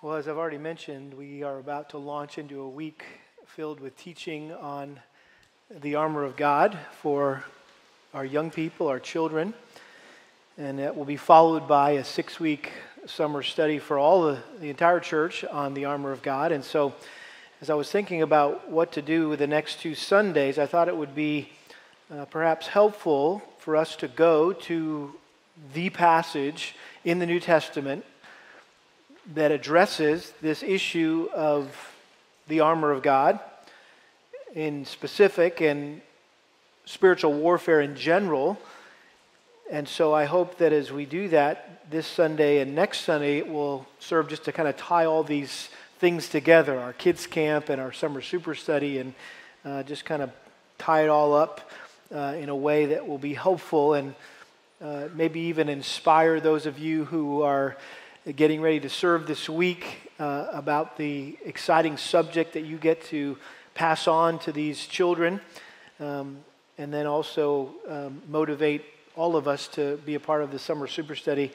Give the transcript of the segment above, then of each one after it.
Well, as I've already mentioned, we are about to launch into a week filled with teaching on the armor of God for our young people, our children. And that will be followed by a six week summer study for all the, the entire church on the armor of God. And so, as I was thinking about what to do with the next two Sundays, I thought it would be uh, perhaps helpful for us to go to the passage in the New Testament that addresses this issue of the armor of God in specific and spiritual warfare in general. And so I hope that as we do that this Sunday and next Sunday, it will serve just to kind of tie all these things together our kids' camp and our summer super study and uh, just kind of tie it all up uh, in a way that will be helpful and uh, maybe even inspire those of you who are getting ready to serve this week uh, about the exciting subject that you get to pass on to these children, um, and then also um, motivate all of us to be a part of the summer super study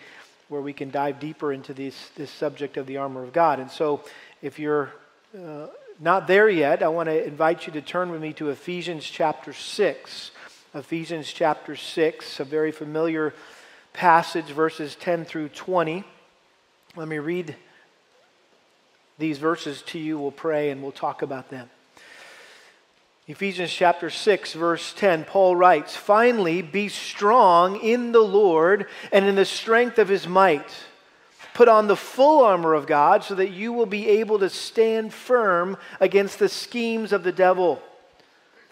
where we can dive deeper into this, this subject of the armor of God. And so, if you're uh, not there yet, I want to invite you to turn with me to Ephesians chapter 6. Ephesians chapter 6, a very familiar passage, verses 10 through 20. Let me read these verses to you. We'll pray and we'll talk about them. Ephesians chapter 6, verse 10, Paul writes, Finally, be strong in the Lord and in the strength of his might. Put on the full armor of God so that you will be able to stand firm against the schemes of the devil.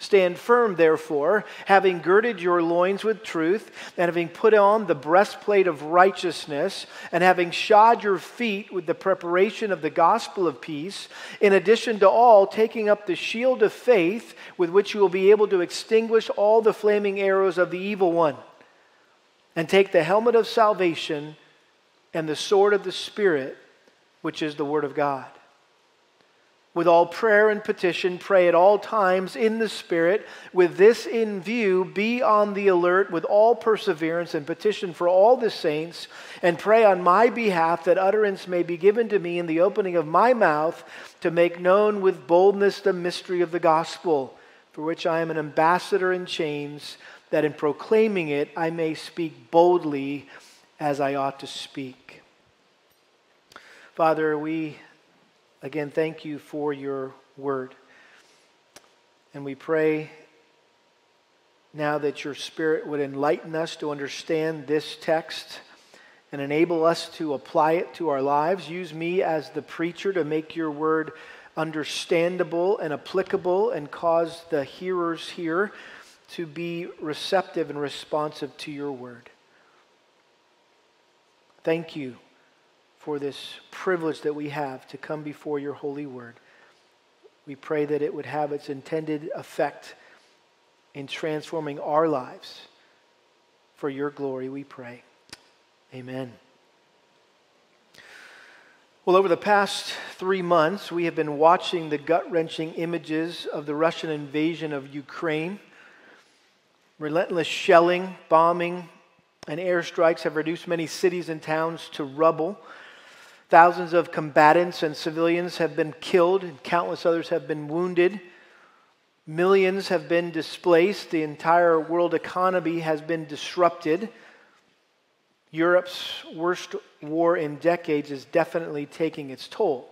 Stand firm, therefore, having girded your loins with truth, and having put on the breastplate of righteousness, and having shod your feet with the preparation of the gospel of peace, in addition to all, taking up the shield of faith, with which you will be able to extinguish all the flaming arrows of the evil one, and take the helmet of salvation and the sword of the Spirit, which is the Word of God with all prayer and petition, pray at all times in the Spirit. With this in view, be on the alert with all perseverance and petition for all the saints, and pray on my behalf that utterance may be given to me in the opening of my mouth to make known with boldness the mystery of the gospel, for which I am an ambassador in chains, that in proclaiming it I may speak boldly as I ought to speak. Father, we Again, thank you for your word. And we pray now that your Spirit would enlighten us to understand this text and enable us to apply it to our lives. Use me as the preacher to make your word understandable and applicable and cause the hearers here to be receptive and responsive to your word. Thank you for this privilege that we have to come before your holy word. We pray that it would have its intended effect in transforming our lives. For your glory, we pray. Amen. Well, over the past three months, we have been watching the gut wrenching images of the Russian invasion of Ukraine. Relentless shelling, bombing, and airstrikes have reduced many cities and towns to rubble. Thousands of combatants and civilians have been killed, and countless others have been wounded. Millions have been displaced. The entire world economy has been disrupted. Europe's worst war in decades is definitely taking its toll.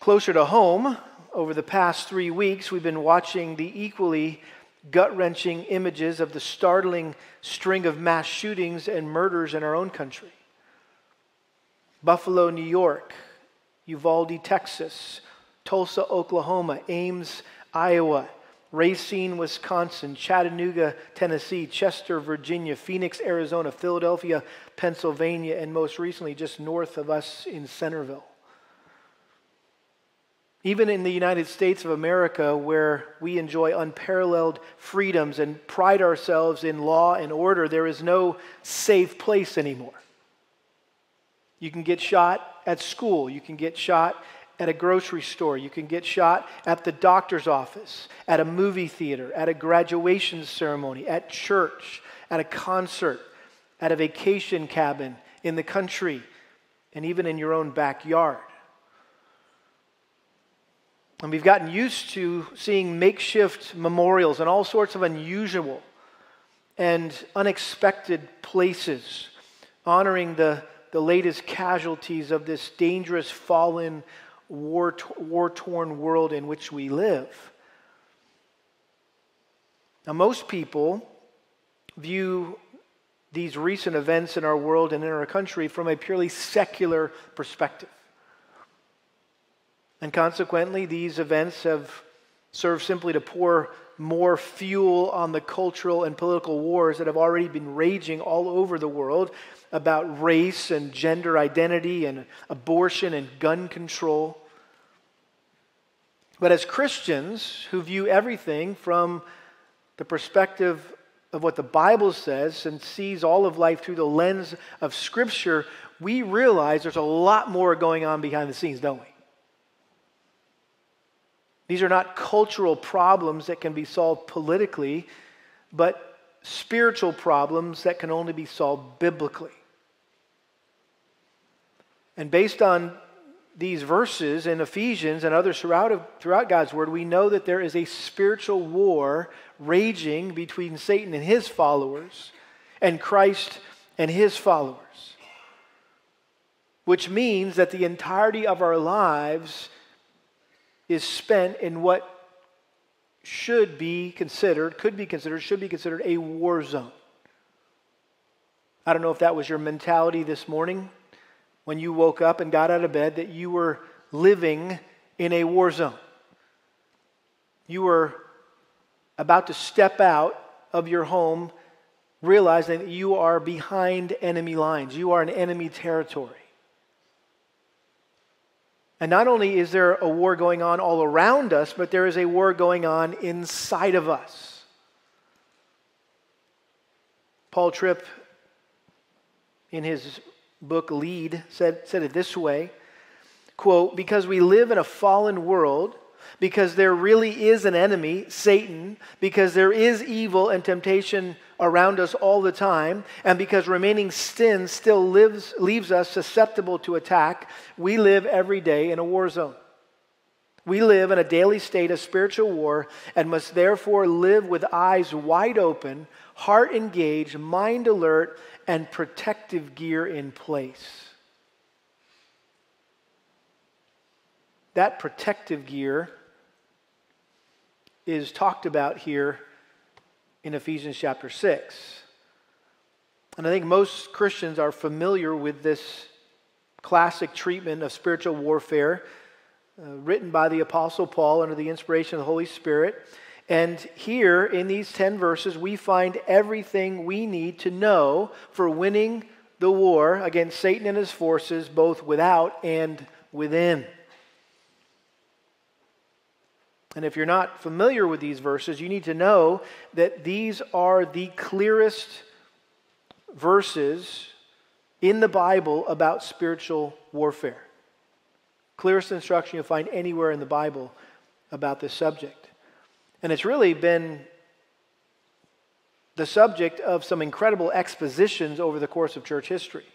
Closer to home, over the past three weeks, we've been watching the equally gut wrenching images of the startling string of mass shootings and murders in our own country. Buffalo, New York, Uvalde, Texas, Tulsa, Oklahoma, Ames, Iowa, Racine, Wisconsin, Chattanooga, Tennessee, Chester, Virginia, Phoenix, Arizona, Philadelphia, Pennsylvania, and most recently just north of us in Centerville. Even in the United States of America, where we enjoy unparalleled freedoms and pride ourselves in law and order, there is no safe place anymore. You can get shot at school, you can get shot at a grocery store, you can get shot at the doctor's office, at a movie theater, at a graduation ceremony, at church, at a concert, at a vacation cabin in the country, and even in your own backyard. And we've gotten used to seeing makeshift memorials and all sorts of unusual and unexpected places honoring the, the latest casualties of this dangerous, fallen, war torn world in which we live. Now, most people view these recent events in our world and in our country from a purely secular perspective. And consequently, these events have served simply to pour more fuel on the cultural and political wars that have already been raging all over the world about race and gender identity and abortion and gun control. But as Christians who view everything from the perspective of what the Bible says and sees all of life through the lens of Scripture, we realize there's a lot more going on behind the scenes, don't we? These are not cultural problems that can be solved politically, but spiritual problems that can only be solved biblically. And based on these verses in Ephesians and others throughout, throughout God's Word, we know that there is a spiritual war raging between Satan and his followers and Christ and his followers. Which means that the entirety of our lives is spent in what should be considered, could be considered, should be considered a war zone. I don't know if that was your mentality this morning when you woke up and got out of bed, that you were living in a war zone. You were about to step out of your home, realizing that you are behind enemy lines, you are in enemy territory. And not only is there a war going on all around us, but there is a war going on inside of us. Paul Tripp, in his book Lead, said, said it this way quote, Because we live in a fallen world, because there really is an enemy, Satan, because there is evil and temptation around us all the time, and because remaining sin still lives, leaves us susceptible to attack, we live every day in a war zone. We live in a daily state of spiritual war and must therefore live with eyes wide open, heart engaged, mind alert, and protective gear in place. That protective gear is talked about here in Ephesians chapter 6. And I think most Christians are familiar with this classic treatment of spiritual warfare uh, written by the Apostle Paul under the inspiration of the Holy Spirit. And here in these 10 verses, we find everything we need to know for winning the war against Satan and his forces, both without and within. And if you're not familiar with these verses, you need to know that these are the clearest verses in the Bible about spiritual warfare. Clearest instruction you'll find anywhere in the Bible about this subject. And it's really been the subject of some incredible expositions over the course of church history.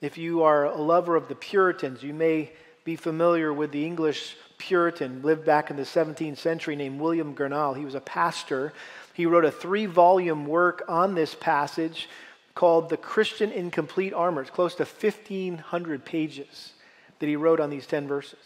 If you are a lover of the Puritans, you may be familiar with the English Puritan, lived back in the 17th century, named William Gurnall. He was a pastor. He wrote a three volume work on this passage called The Christian in Complete Armor. It's close to 1,500 pages that he wrote on these 10 verses.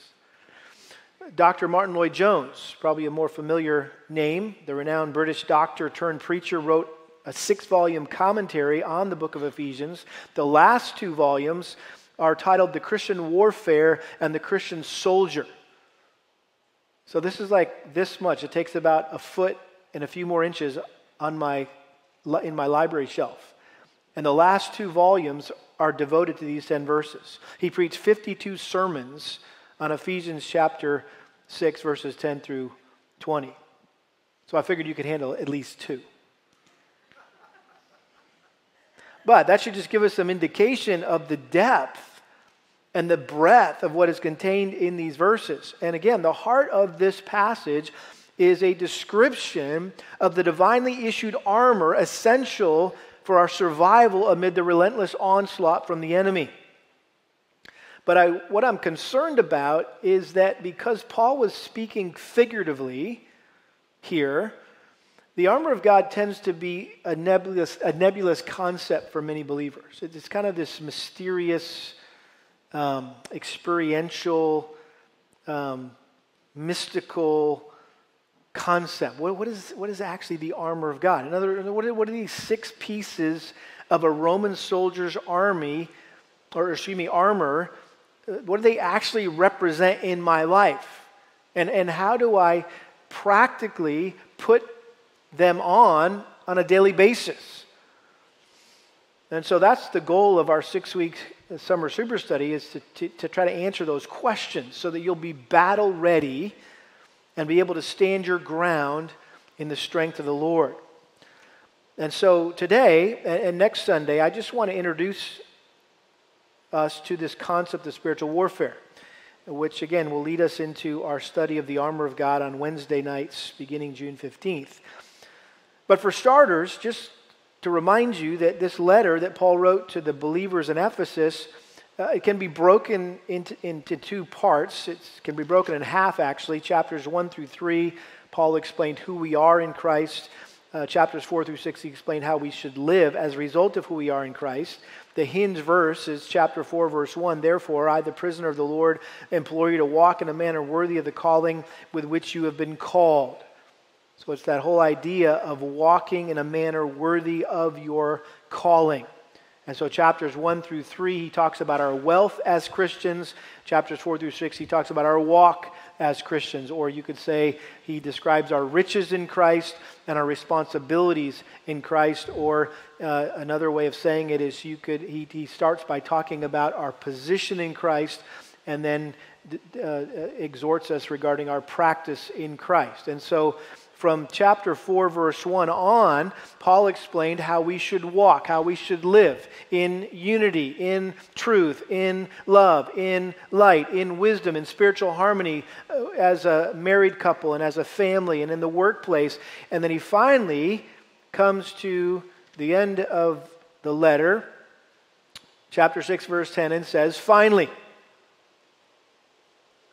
Dr. Martyn Lloyd-Jones, probably a more familiar name, the renowned British doctor turned preacher, wrote a six volume commentary on the book of Ephesians. The last two volumes are titled The Christian Warfare and The Christian Soldier. So this is like this much. It takes about a foot and a few more inches on my, in my library shelf. And the last two volumes are devoted to these 10 verses. He preached 52 sermons on Ephesians chapter 6, verses 10 through 20. So I figured you could handle at least two. But that should just give us some indication of the depth and the breadth of what is contained in these verses. And again, the heart of this passage is a description of the divinely issued armor essential for our survival amid the relentless onslaught from the enemy. But I, what I'm concerned about is that because Paul was speaking figuratively here, the armor of God tends to be a nebulous, a nebulous concept for many believers. It's kind of this mysterious, um, experiential, um, mystical concept. What, what, is, what is actually the armor of God? In other what are, what are these six pieces of a Roman soldier's army, or excuse me, armor? Uh, what do they actually represent in my life? And, and how do I practically put them on on a daily basis. And so that's the goal of our six week summer super study is to, to, to, try to answer those questions so that you'll be battle ready and be able to stand your ground in the strength of the Lord. And so today and next Sunday, I just want to introduce us to this concept of spiritual warfare, which again will lead us into our study of the armor of God on Wednesday nights beginning June 15th. But for starters, just to remind you that this letter that Paul wrote to the believers in Ephesus, uh, it can be broken into, into two parts. It can be broken in half, actually. Chapters 1 through 3, Paul explained who we are in Christ. Uh, chapters 4 through 6, he explained how we should live as a result of who we are in Christ. The hinge verse is chapter 4, verse 1. Therefore, I, the prisoner of the Lord, implore you to walk in a manner worthy of the calling with which you have been called. So it's that whole idea of walking in a manner worthy of your calling. And so, chapters 1 through 3, he talks about our wealth as Christians. Chapters 4 through 6, he talks about our walk as Christians. Or you could say he describes our riches in Christ and our responsibilities in Christ. Or uh, another way of saying it is you could, he, he starts by talking about our position in Christ and then uh, exhorts us regarding our practice in Christ. And so, from chapter 4, verse 1 on, Paul explained how we should walk, how we should live in unity, in truth, in love, in light, in wisdom, in spiritual harmony uh, as a married couple and as a family and in the workplace. And then he finally comes to the end of the letter, chapter 6, verse 10, and says, Finally.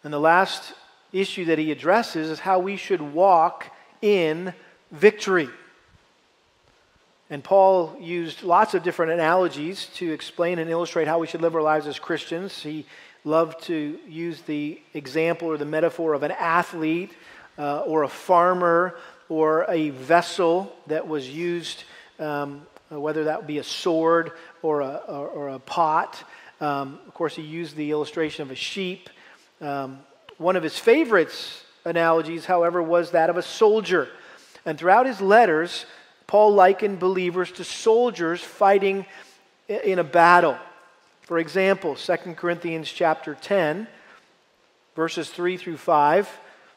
And the last issue that he addresses is how we should walk in victory. And Paul used lots of different analogies to explain and illustrate how we should live our lives as Christians. He loved to use the example or the metaphor of an athlete uh, or a farmer or a vessel that was used, um, whether that be a sword or a, or, or a pot. Um, of course, he used the illustration of a sheep. Um, one of his favorites analogies, however, was that of a soldier. And throughout his letters, Paul likened believers to soldiers fighting in a battle. For example, 2 Corinthians chapter 10, verses 3 through 5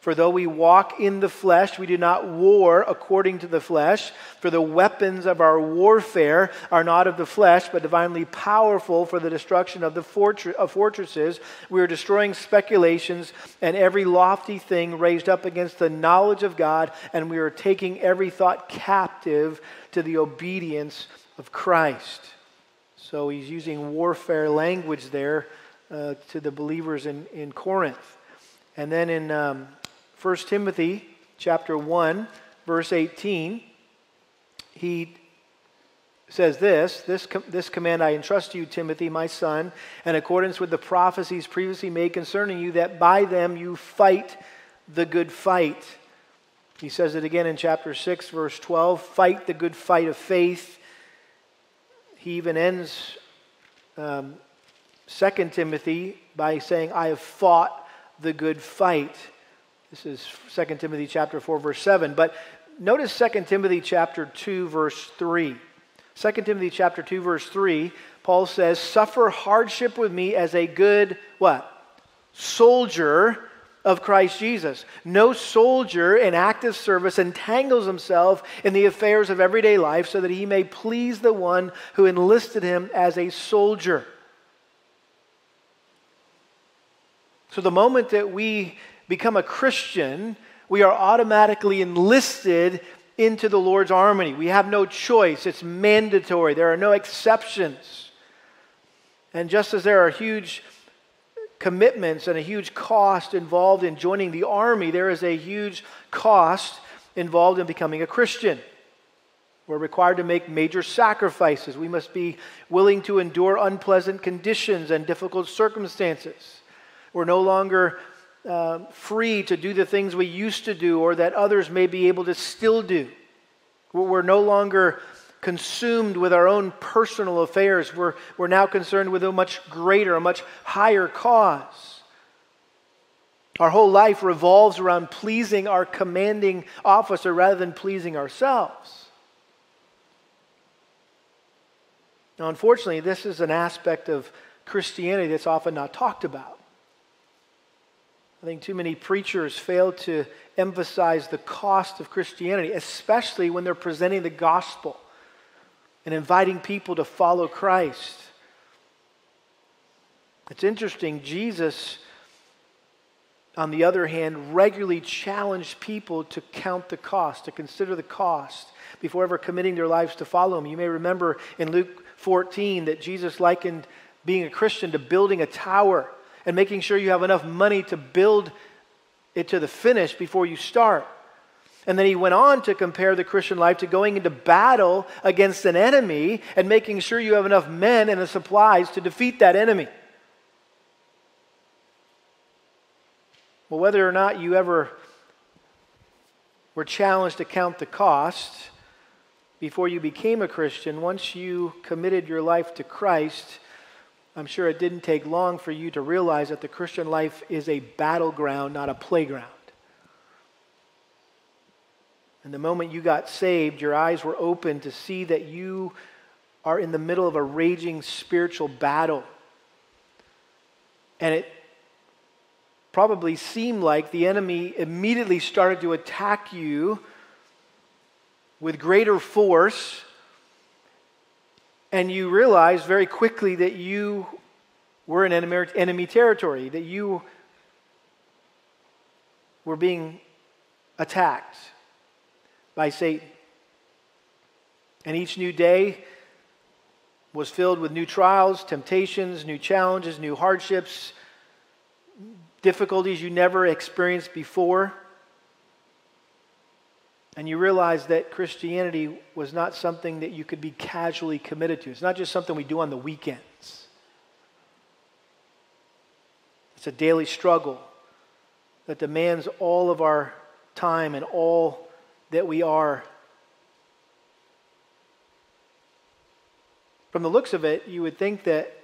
for though we walk in the flesh, we do not war according to the flesh. For the weapons of our warfare are not of the flesh, but divinely powerful for the destruction of the fortre- of fortresses. We are destroying speculations and every lofty thing raised up against the knowledge of God, and we are taking every thought captive to the obedience of Christ. So he's using warfare language there uh, to the believers in, in Corinth. And then in um, 1 Timothy chapter 1 verse 18 he says this, this this command I entrust to you Timothy my son in accordance with the prophecies previously made concerning you that by them you fight the good fight. He says it again in chapter 6 verse 12 fight the good fight of faith. He even ends um, 2 Timothy by saying I have fought the good fight this is 2 Timothy chapter 4 verse 7, but notice 2 Timothy chapter 2 verse 3. 2 Timothy chapter 2 verse 3, Paul says, "Suffer hardship with me as a good what? soldier of Christ Jesus. No soldier in active service entangles himself in the affairs of everyday life so that he may please the one who enlisted him as a soldier. So, the moment that we become a Christian, we are automatically enlisted into the Lord's army. We have no choice, it's mandatory, there are no exceptions. And just as there are huge commitments and a huge cost involved in joining the army, there is a huge cost involved in becoming a Christian. We're required to make major sacrifices. We must be willing to endure unpleasant conditions and difficult circumstances. We're no longer uh, free to do the things we used to do or that others may be able to still do. We're no longer consumed with our own personal affairs. We're, we're now concerned with a much greater, a much higher cause. Our whole life revolves around pleasing our commanding officer rather than pleasing ourselves. Now, unfortunately, this is an aspect of Christianity that's often not talked about. I think too many preachers fail to emphasize the cost of Christianity, especially when they're presenting the gospel and inviting people to follow Christ. It's interesting, Jesus, on the other hand, regularly challenged people to count the cost, to consider the cost before ever committing their lives to follow him. You may remember in Luke 14 that Jesus likened being a Christian to building a tower and making sure you have enough money to build it to the finish before you start. And then he went on to compare the Christian life to going into battle against an enemy and making sure you have enough men and the supplies to defeat that enemy. Well, whether or not you ever were challenged to count the cost before you became a Christian, once you committed your life to Christ, I'm sure it didn't take long for you to realize that the Christian life is a battleground, not a playground. And the moment you got saved, your eyes were open to see that you are in the middle of a raging spiritual battle. And it probably seemed like the enemy immediately started to attack you with greater force and you realized very quickly that you were in enemy territory, that you were being attacked by Satan. And each new day was filled with new trials, temptations, new challenges, new hardships, difficulties you never experienced before. And you realize that Christianity was not something that you could be casually committed to. It's not just something we do on the weekends, it's a daily struggle that demands all of our time and all that we are. From the looks of it, you would think that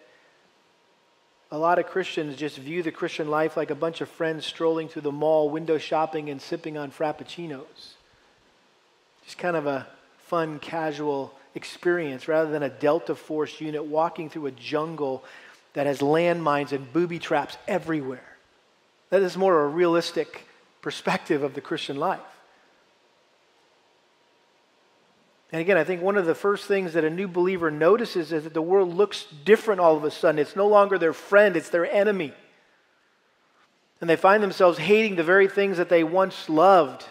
a lot of Christians just view the Christian life like a bunch of friends strolling through the mall, window shopping, and sipping on frappuccinos. Just kind of a fun, casual experience rather than a Delta Force unit walking through a jungle that has landmines and booby traps everywhere. That is more a realistic perspective of the Christian life. And again, I think one of the first things that a new believer notices is that the world looks different all of a sudden. It's no longer their friend, it's their enemy. And they find themselves hating the very things that they once loved.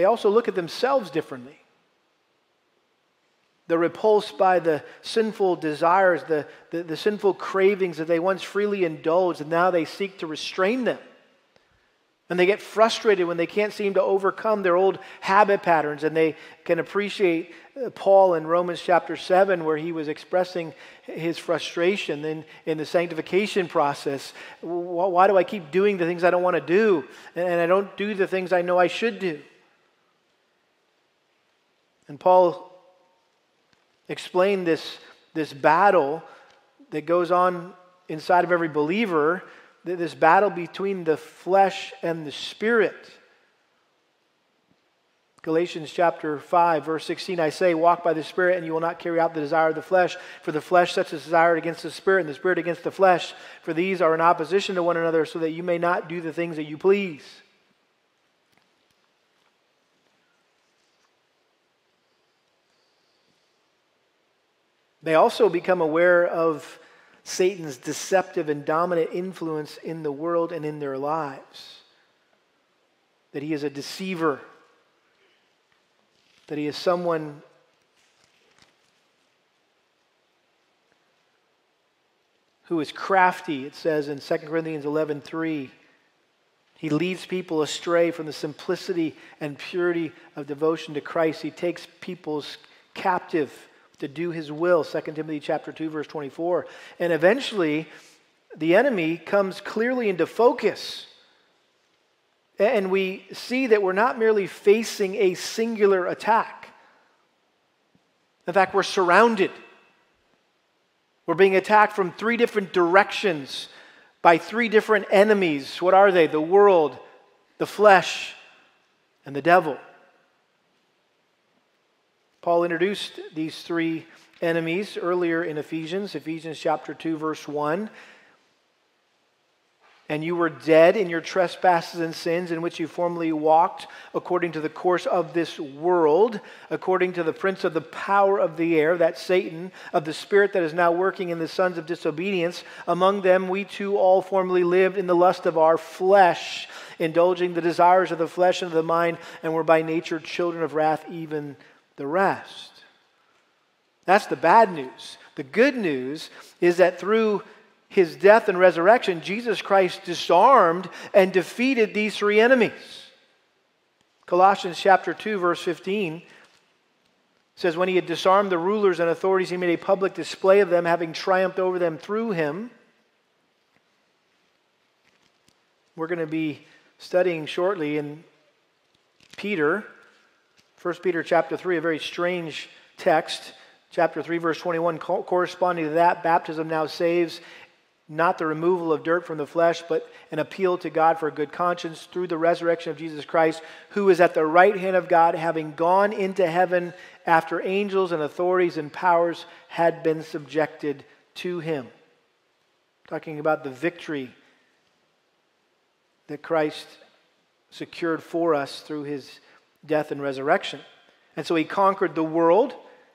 They also look at themselves differently. They're repulsed by the sinful desires, the, the, the, sinful cravings that they once freely indulged, and now they seek to restrain them. And they get frustrated when they can't seem to overcome their old habit patterns. And they can appreciate uh, Paul in Romans chapter 7, where he was expressing his frustration in, in the sanctification process. Why do I keep doing the things I don't want to do? And I don't do the things I know I should do? And Paul explained this, this battle that goes on inside of every believer, this battle between the flesh and the spirit. Galatians chapter 5, verse 16, I say, Walk by the Spirit, and you will not carry out the desire of the flesh. For the flesh sets its desire against the Spirit, and the Spirit against the flesh. For these are in opposition to one another, so that you may not do the things that you please. They also become aware of Satan's deceptive and dominant influence in the world and in their lives. That he is a deceiver that he is someone who is crafty, it says in 2 Corinthians 11 3. He leads people astray from the simplicity and purity of devotion to Christ. He takes people's captive to do his will, 2 Timothy chapter 2 verse 24. And eventually the enemy comes clearly into focus. And we see that we're not merely facing a singular attack. In fact, we're surrounded. We're being attacked from three different directions by three different enemies. What are they? The world, the flesh, and the devil. Paul introduced these three enemies earlier in Ephesians, Ephesians chapter 2, verse 1 and you were dead in your trespasses and sins in which you formerly walked according to the course of this world, according to the prince of the power of the air, that Satan, of the spirit that is now working in the sons of disobedience. Among them we too all formerly lived in the lust of our flesh, indulging the desires of the flesh and of the mind, and were by nature children of wrath, even the rest. That's the bad news. The good news is that through his death and resurrection, Jesus Christ disarmed and defeated these three enemies. Colossians chapter 2 verse 15 says when he had disarmed the rulers and authorities he made a public display of them having triumphed over them through him. We're going to be studying shortly in Peter 1 Peter chapter 3 a very strange text chapter 3 verse 21 corresponding to that baptism now saves not the removal of dirt from the flesh, but an appeal to God for a good conscience through the resurrection of Jesus Christ, who is at the right hand of God, having gone into heaven after angels and authorities and powers had been subjected to him. Talking about the victory that Christ secured for us through his death and resurrection. And so he conquered the world.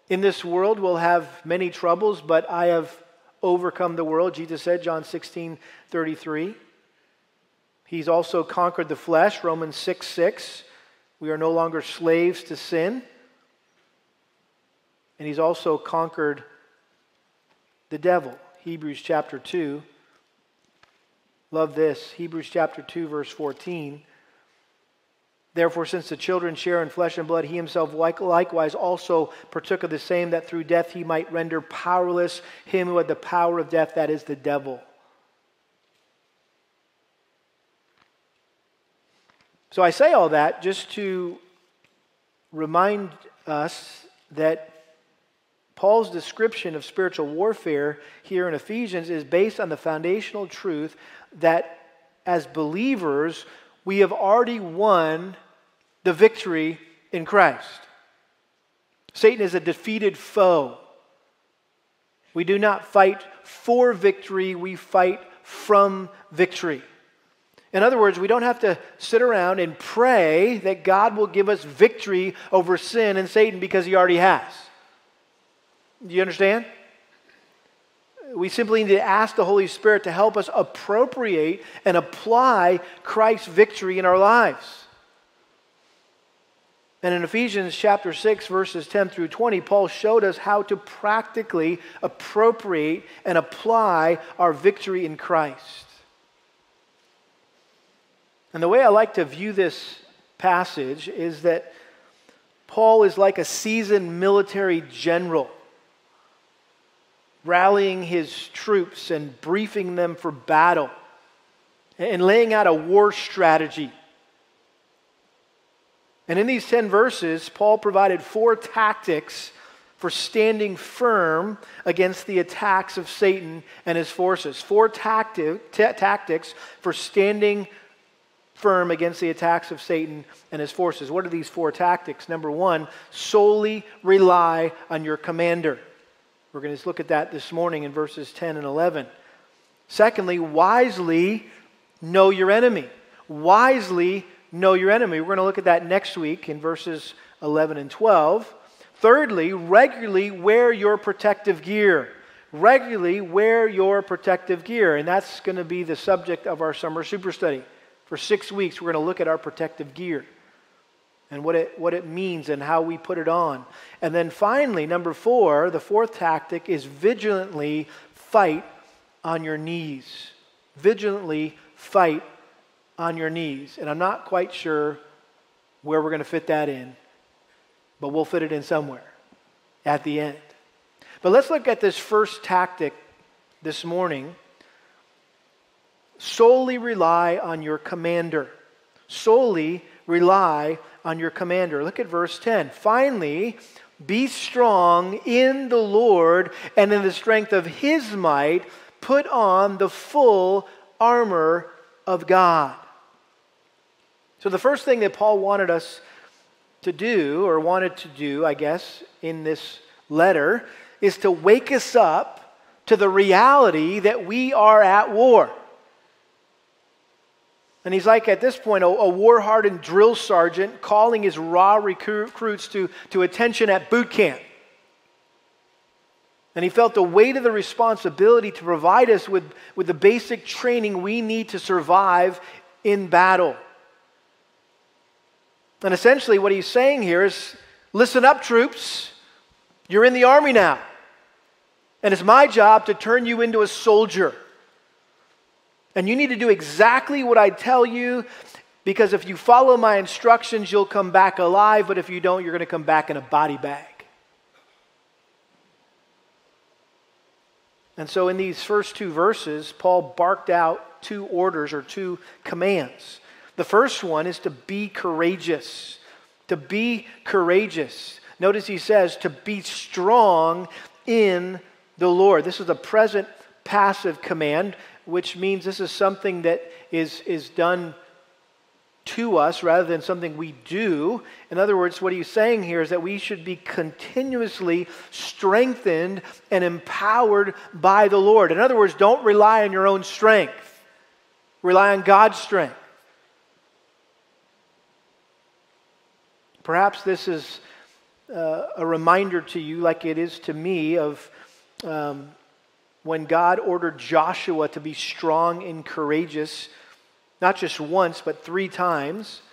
In this world, we'll have many troubles, but I have overcome the world, Jesus said, John 16 33. He's also conquered the flesh, Romans 6 6. We are no longer slaves to sin. And he's also conquered the devil, Hebrews chapter 2. Love this, Hebrews chapter 2, verse 14. Therefore, since the children share in flesh and blood, he himself likewise also partook of the same, that through death he might render powerless him who had the power of death, that is the devil. So I say all that just to remind us that Paul's description of spiritual warfare here in Ephesians is based on the foundational truth that as believers, we have already won the victory in Christ. Satan is a defeated foe. We do not fight for victory, we fight from victory. In other words, we don't have to sit around and pray that God will give us victory over sin and Satan because he already has. Do you understand? We simply need to ask the Holy Spirit to help us appropriate and apply Christ's victory in our lives. And in Ephesians chapter 6, verses 10 through 20, Paul showed us how to practically appropriate and apply our victory in Christ. And the way I like to view this passage is that Paul is like a seasoned military general, rallying his troops and briefing them for battle and laying out a war strategy and in these 10 verses, Paul provided four tactics for standing firm against the attacks of Satan and his forces. Four t- tactics for standing firm against the attacks of Satan and his forces. What are these four tactics? Number one, solely rely on your commander. We're going to look at that this morning in verses 10 and 11. Secondly, wisely know your enemy. Wisely know your enemy. We're going to look at that next week in verses 11 and 12. Thirdly, regularly wear your protective gear. Regularly wear your protective gear. And that's going to be the subject of our summer super study. For six weeks, we're going to look at our protective gear and what it, what it means and how we put it on. And then finally, number four, the fourth tactic is vigilantly fight on your knees. Vigilantly fight on your knees. And I'm not quite sure where we're going to fit that in, but we'll fit it in somewhere at the end. But let's look at this first tactic this morning solely rely on your commander. Solely rely on your commander. Look at verse 10. Finally, be strong in the Lord and in the strength of his might. Put on the full armor of God. So, the first thing that Paul wanted us to do, or wanted to do, I guess, in this letter, is to wake us up to the reality that we are at war. And he's like, at this point, a, a war hardened drill sergeant calling his raw recruits to, to attention at boot camp. And he felt the weight of the responsibility to provide us with, with the basic training we need to survive in battle. And essentially, what he's saying here is listen up, troops. You're in the army now. And it's my job to turn you into a soldier. And you need to do exactly what I tell you because if you follow my instructions, you'll come back alive, but if you don't, you're going to come back in a body bag. And so, in these first two verses, Paul barked out two orders or two commands. The first one is to be courageous. To be courageous. Notice he says to be strong in the Lord. This is a present passive command which means this is something that is, is done to us rather than something we do. In other words, what he's saying here is that we should be continuously strengthened and empowered by the Lord. In other words, don't rely on your own strength, rely on God's strength. Perhaps this is uh, a reminder to you, like it is to me, of um, when God ordered Joshua to be strong and courageous, not just once, but three times.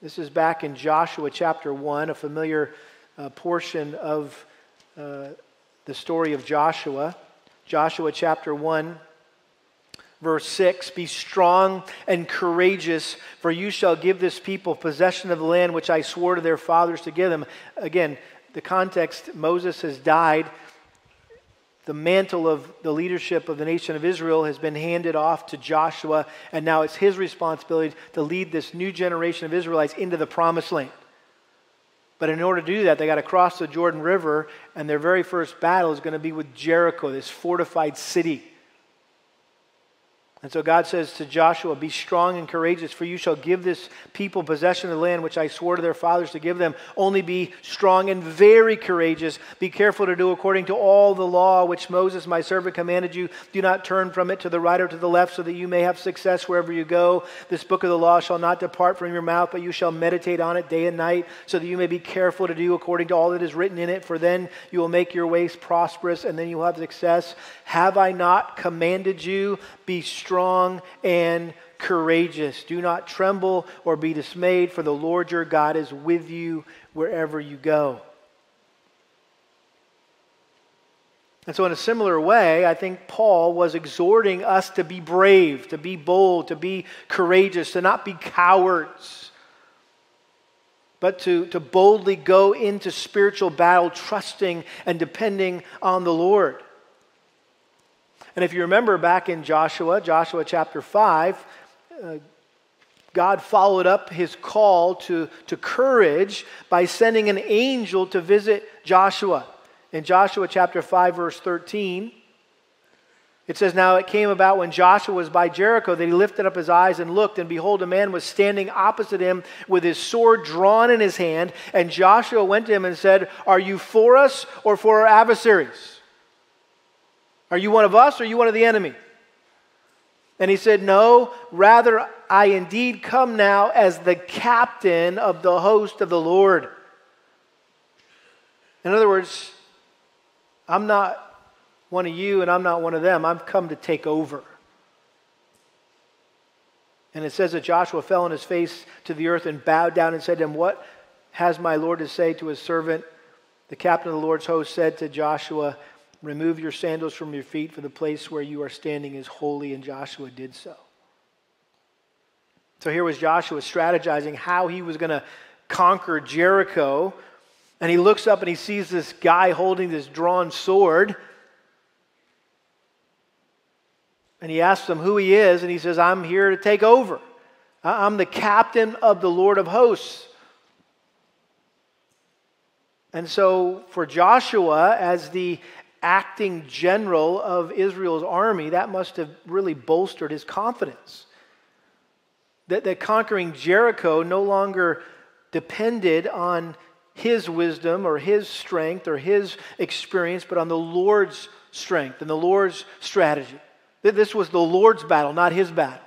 This is back in Joshua chapter 1, a familiar uh, portion of uh, the story of Joshua. Joshua chapter 1, verse 6 Be strong and courageous, for you shall give this people possession of the land which I swore to their fathers to give them. Again, the context Moses has died the mantle of the leadership of the nation of Israel has been handed off to Joshua, and now it's his responsibility to lead this new generation of Israelites into the promised land. But in order to do that, they got to cross the Jordan River, and their very first battle is going to be with Jericho, this fortified city. And so God says to Joshua, Be strong and courageous, for you shall give this people possession of the land which I swore to their fathers to give them. Only be strong and very courageous. Be careful to do according to all the law which Moses, my servant, commanded you. Do not turn from it to the right or to the left, so that you may have success wherever you go. This book of the law shall not depart from your mouth, but you shall meditate on it day and night, so that you may be careful to do according to all that is written in it. For then you will make your ways prosperous, and then you will have success. Have I not commanded you? Be strong and courageous. Do not tremble or be dismayed, for the Lord your God is with you wherever you go. And so, in a similar way, I think Paul was exhorting us to be brave, to be bold, to be courageous, to not be cowards, but to, to boldly go into spiritual battle, trusting and depending on the Lord. And if you remember back in Joshua, Joshua chapter 5, uh, God followed up his call to, to courage by sending an angel to visit Joshua. In Joshua chapter 5, verse 13, It says, Now it came about when Joshua was by Jericho that he lifted up his eyes and looked, and behold, a man was standing opposite him with his sword drawn in his hand. And Joshua went to him and said, Are you for us or for our adversaries? Are you one of us or are you one of the enemy? And he said, No, rather, I indeed come now as the captain of the host of the Lord. In other words, I'm not one of you and I'm not one of them. I've come to take over. And it says that Joshua fell on his face to the earth and bowed down and said to him, What has my Lord to say to his servant? The captain of the Lord's host said to Joshua, Remove your sandals from your feet, for the place where you are standing is holy. And Joshua did so. So here was Joshua strategizing how he was going to conquer Jericho. And he looks up and he sees this guy holding this drawn sword. And he asks him who he is, and he says, I'm here to take over. I'm the captain of the Lord of hosts. And so, for Joshua, as the acting general of Israel's army, that must have really bolstered his confidence. That, that conquering Jericho no longer depended on his wisdom or his strength or his experience, but on the Lord's strength and the Lord's strategy. That this was the Lord's battle, not his battle.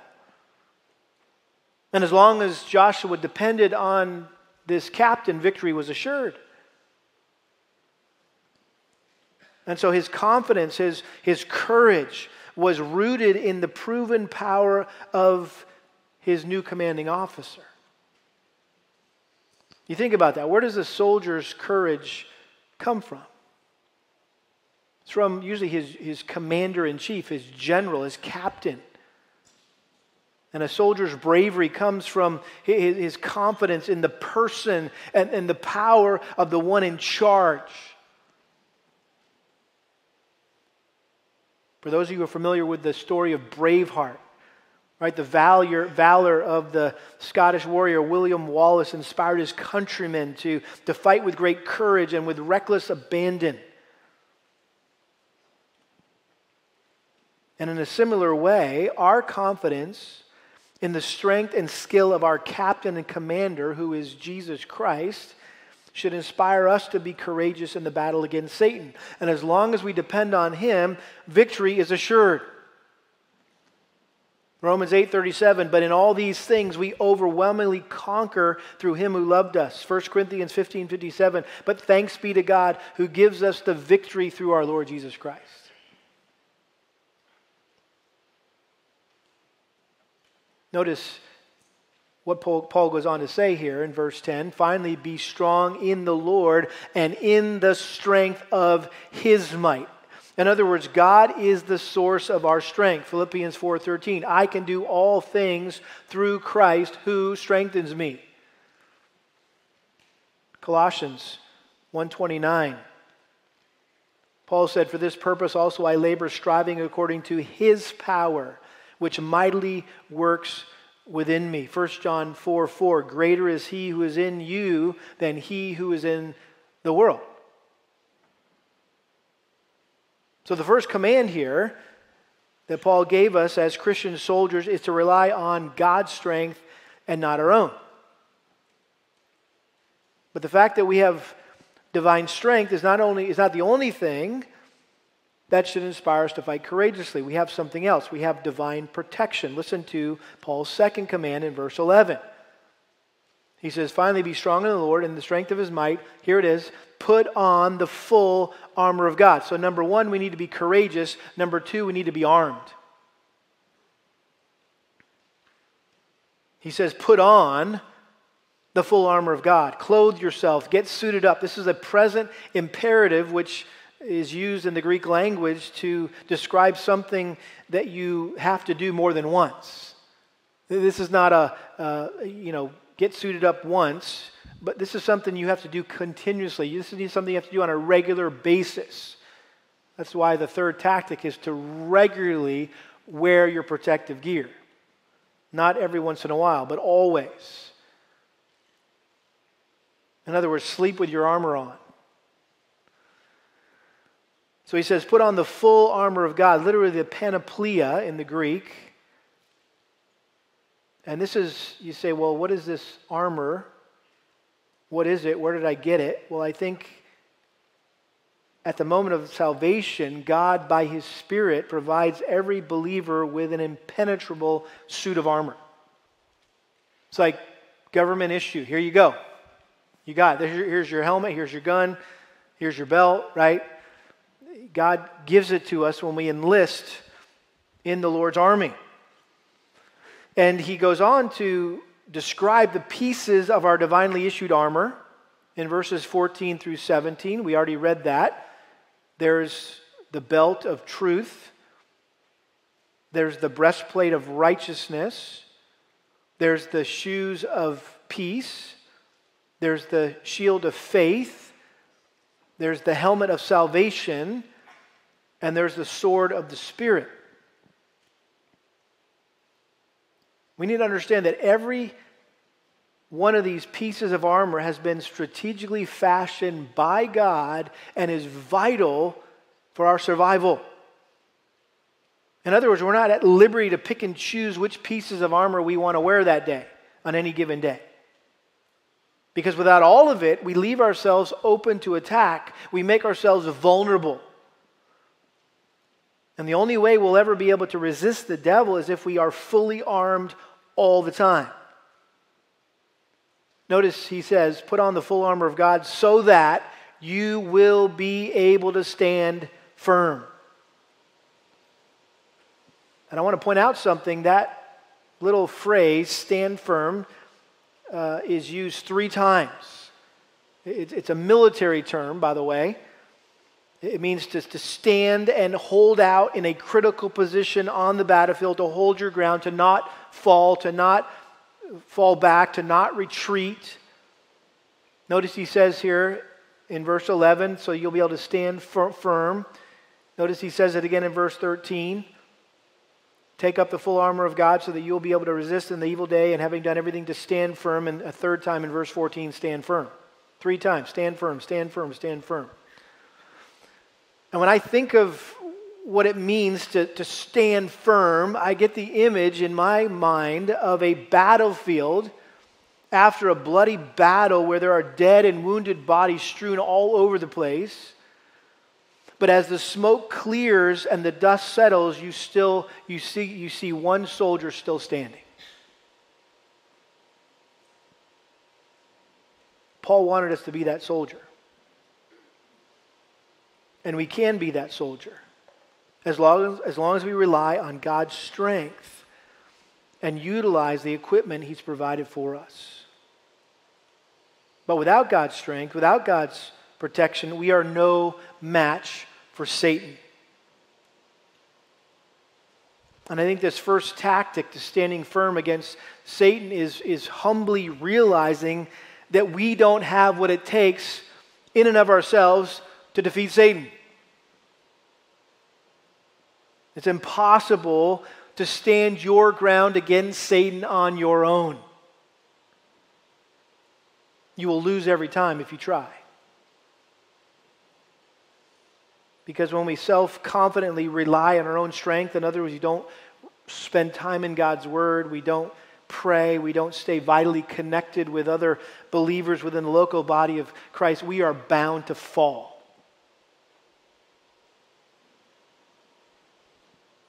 And as long as Joshua depended on this captain, victory was assured. And so his confidence, his, his courage was rooted in the proven power of his new commanding officer. You think about that. Where does a soldier's courage come from? It's from usually his, his commander in chief, his general, his captain. And a soldier's bravery comes from his, confidence in the person and, and the power of the one in charge. For those of you who are familiar with the story of Braveheart, right, the valor, valor of the Scottish warrior William Wallace inspired his countrymen to, to fight with great courage and with reckless abandon. And in a similar way, our confidence in the strength and skill of our captain and commander, who is Jesus Christ, should inspire us to be courageous in the battle against Satan. And as long as we depend on him, victory is assured. Romans 8:37 but in all these things we overwhelmingly conquer through him who loved us. 1 Corinthians 15:57 but thanks be to God who gives us the victory through our Lord Jesus Christ. Notice what Paul goes on to say here in verse 10 finally, be strong in the Lord and in the strength of his might. In other words, God is the source of our strength. Philippians 4:13. I can do all things through Christ who strengthens me. Colossians 1:29. Paul said, "For this purpose also I labor striving according to his power, which mightily works within me. 1 John 4 4 Greater is he who is in you than he who is in the world. So, the first command here that Paul gave us as Christian soldiers is to rely on God's strength and not our own. But the fact that we have divine strength is not only is not the only thing that should inspire us to fight courageously. We have something else. We have divine protection. Listen to Paul's second command in verse 11. He says, Finally, be strong in the Lord and the strength of his might. Here it is put on the full armor of God. So, number one, we need to be courageous. Number two, we need to be armed. He says, Put on the full armor of God. Clothe yourself. Get suited up. This is a present imperative, which is used in the Greek language to describe something that you have to do more than once. This is not a, uh, you know, get suited up once, but this is something you have to do continuously. This is something you have to do on a regular basis. That's why the third tactic is to regularly wear your protective gear. Not every once in a while, but always. In other words, sleep with your armor on. So he says, put on the full armor of God, literally the panoplia in the Greek. And this is, you say, well, what is this armor? What is it? Where did I get it? Well, I think at the moment of salvation, God, by his Spirit, provides every believer with an impenetrable suit of armor. It's like government issue. Here you go. You got it. Here's your helmet, here's your gun, here's your belt, right? God gives it to us when we enlist in the Lord's army. And he goes on to describe the pieces of our divinely issued armor in verses 14 through 17. We already read that. There's the belt of truth, there's the breastplate of righteousness, there's the shoes of peace, there's the shield of faith, there's the helmet of salvation, and there's the sword of the Spirit. We need to understand that every one of these pieces of armor has been strategically fashioned by God and is vital for our survival. In other words, we're not at liberty to pick and choose which pieces of armor we want to wear that day, on any given day. Because without all of it, we leave ourselves open to attack. We make ourselves vulnerable. And the only way we'll ever be able to resist the devil is if we are fully armed all the time. Notice he says, put on the full armor of God so that you will be able to stand firm. And I want to point out something that little phrase, stand firm, uh, is used three times. it's a military term, by the way. It means to, to stand and hold out in a critical position on the battlefield, to hold your ground, to not fall, to not fall back, to not retreat. Notice he says here in verse 11, so you'll be able to stand firm. Notice he says it again in verse 13. Take up the full armor of God so that you'll be able to resist in the evil day, and having done everything to stand firm. And a third time in verse 14, stand firm. Three times, stand firm, stand firm, stand firm. And when I think of what it means to, to stand firm, I get the image in my mind of a battlefield after a bloody battle where there are dead and wounded bodies strewn all over the place. But as the smoke clears and the dust settles, you still you see you see one soldier still standing. Paul wanted us to be that soldier. And we can be that soldier as long as, as long as we rely on God's strength and utilize the equipment He's provided for us. But without God's strength, without God's protection, we are no match for Satan. And I think this first tactic to standing firm against Satan is, is humbly realizing that we don't have what it takes in and of ourselves to defeat Satan. It's impossible to stand your ground against Satan on your own. You will lose every time if you try. Because when we self confidently rely on our own strength, in other words, you don't spend time in God's Word, we don't pray, we don't stay vitally connected with other believers within the local body of Christ, we are bound to fall.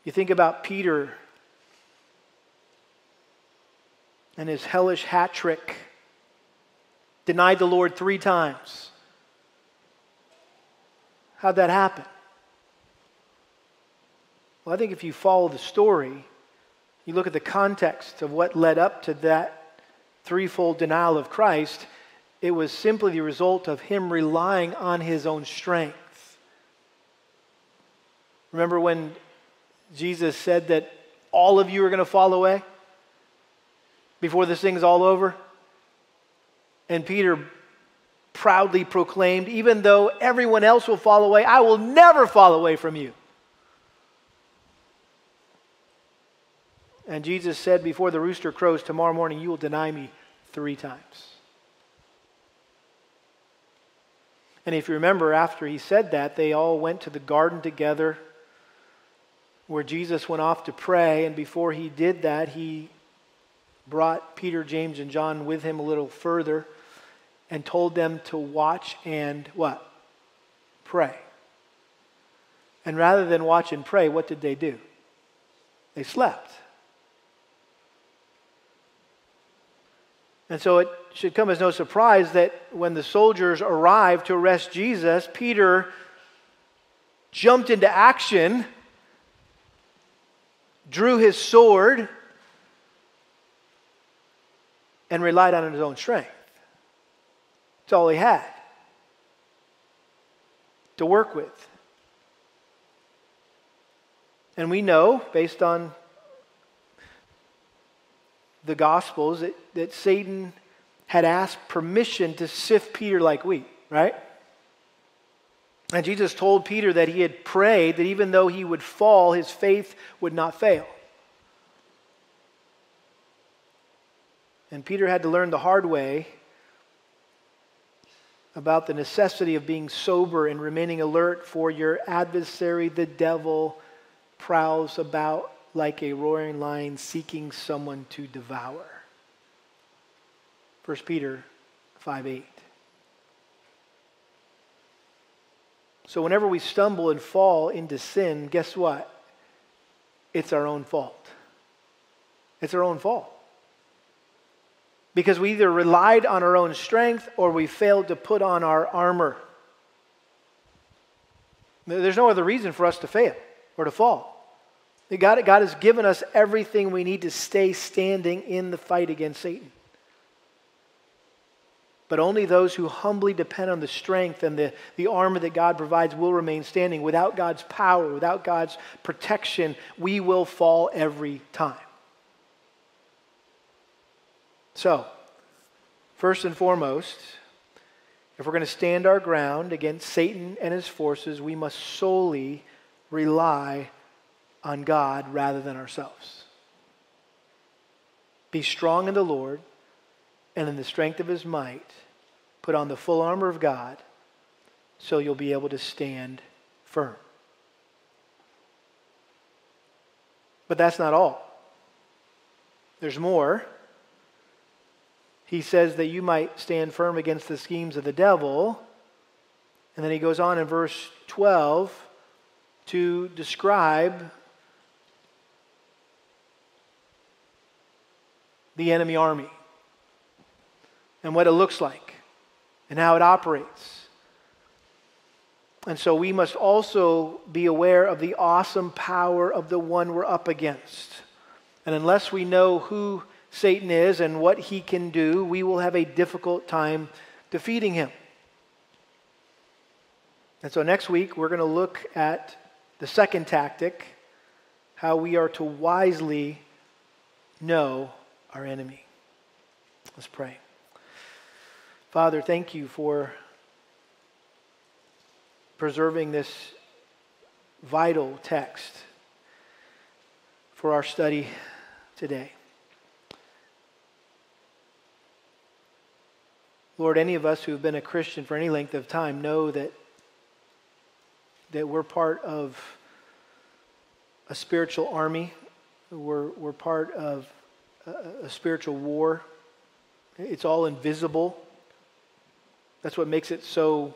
You think about Peter and his hellish hat trick, denied the Lord three times. How'd that happen? Well, I think if you follow the story, you look at the context of what led up to that threefold denial of Christ, it was simply the result of him relying on his own strength. Remember when Jesus said that all of you are going to fall away before this thing's all over? And Peter proudly proclaimed, Even though everyone else will fall away, I will never fall away from you. And Jesus said, Before the rooster crows tomorrow morning, you will deny me three times. And if you remember, after he said that, they all went to the garden together where Jesus went off to pray. And before he did that, he brought Peter, James, and John with him a little further and told them to watch and what? Pray. And rather than watch and pray, what did they do? They slept. And so it should come as no surprise that when the soldiers arrived to arrest Jesus, Peter jumped into action, drew his sword, and relied on his own strength. That's all he had to work with. And we know, based on the Gospels, that, that Satan had asked permission to sift Peter like wheat, right? And Jesus told Peter that he had prayed that even though he would fall, his faith would not fail. And Peter had to learn the hard way about the necessity of being sober and remaining alert, for your adversary, the devil, prowls about like a roaring lion seeking someone to devour. 1 Peter 5 8. So, whenever we stumble and fall into sin, guess what? It's our own fault. It's our own fault because we either relied on our own strength or we failed to put on our armor. There's no other reason for us to fail or to fall. God, God has given us everything we need to stay standing in the fight against Satan. But only those who humbly depend on the strength and the, the armor that God provides will remain standing. Without God's power, without God's protection, we will fall every time. So, first and foremost, if we're going to stand our ground against Satan and his forces, we must solely rely on God rather than ourselves. Be strong in the Lord and in the strength of his might. Put on the full armor of God so you'll be able to stand firm. But that's not all. There's more he says that you might stand firm against the schemes of the devil. And then he goes on in verse 12 to describe the enemy army and what it looks like and how it operates. And so we must also be aware of the awesome power of the one we're up against. And unless we know who Satan is and what he can do, we will have a difficult time defeating him. And so next week, we're going to look at the second tactic how we are to wisely know our enemy. Let's pray. Father, thank you for preserving this vital text for our study today. Lord, any of us who have been a Christian for any length of time know that, that we're part of a spiritual army. We're, we're part of a, a spiritual war. It's all invisible. That's what makes it so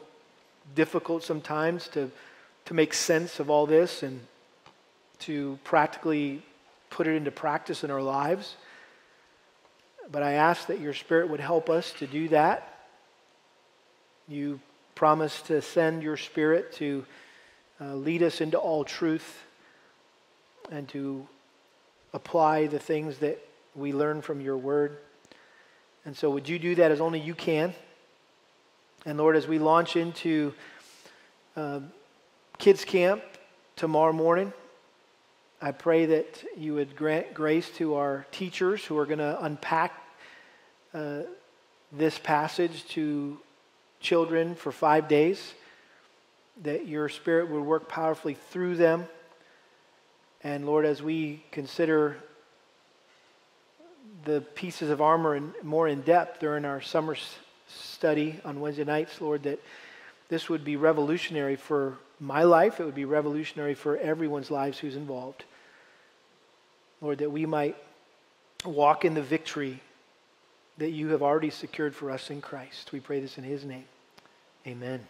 difficult sometimes to, to make sense of all this and to practically put it into practice in our lives. But I ask that your Spirit would help us to do that you promise to send your Spirit to uh, lead us into all truth and to apply the things that we learn from your word. And so, would you do that as only you can? And Lord, as we launch into uh, kids' camp tomorrow morning, I pray that you would grant grace to our teachers who are going to unpack uh, this passage to children for five days, that your Spirit would work powerfully through them. And Lord, as we consider the pieces of armor in, more in depth during our summer study on Wednesday nights, Lord, that, this would be revolutionary for my life. It would be revolutionary for everyone's lives who's involved. Lord, that we might walk in the victory that you have already secured for us in Christ. We pray this in his name. Amen.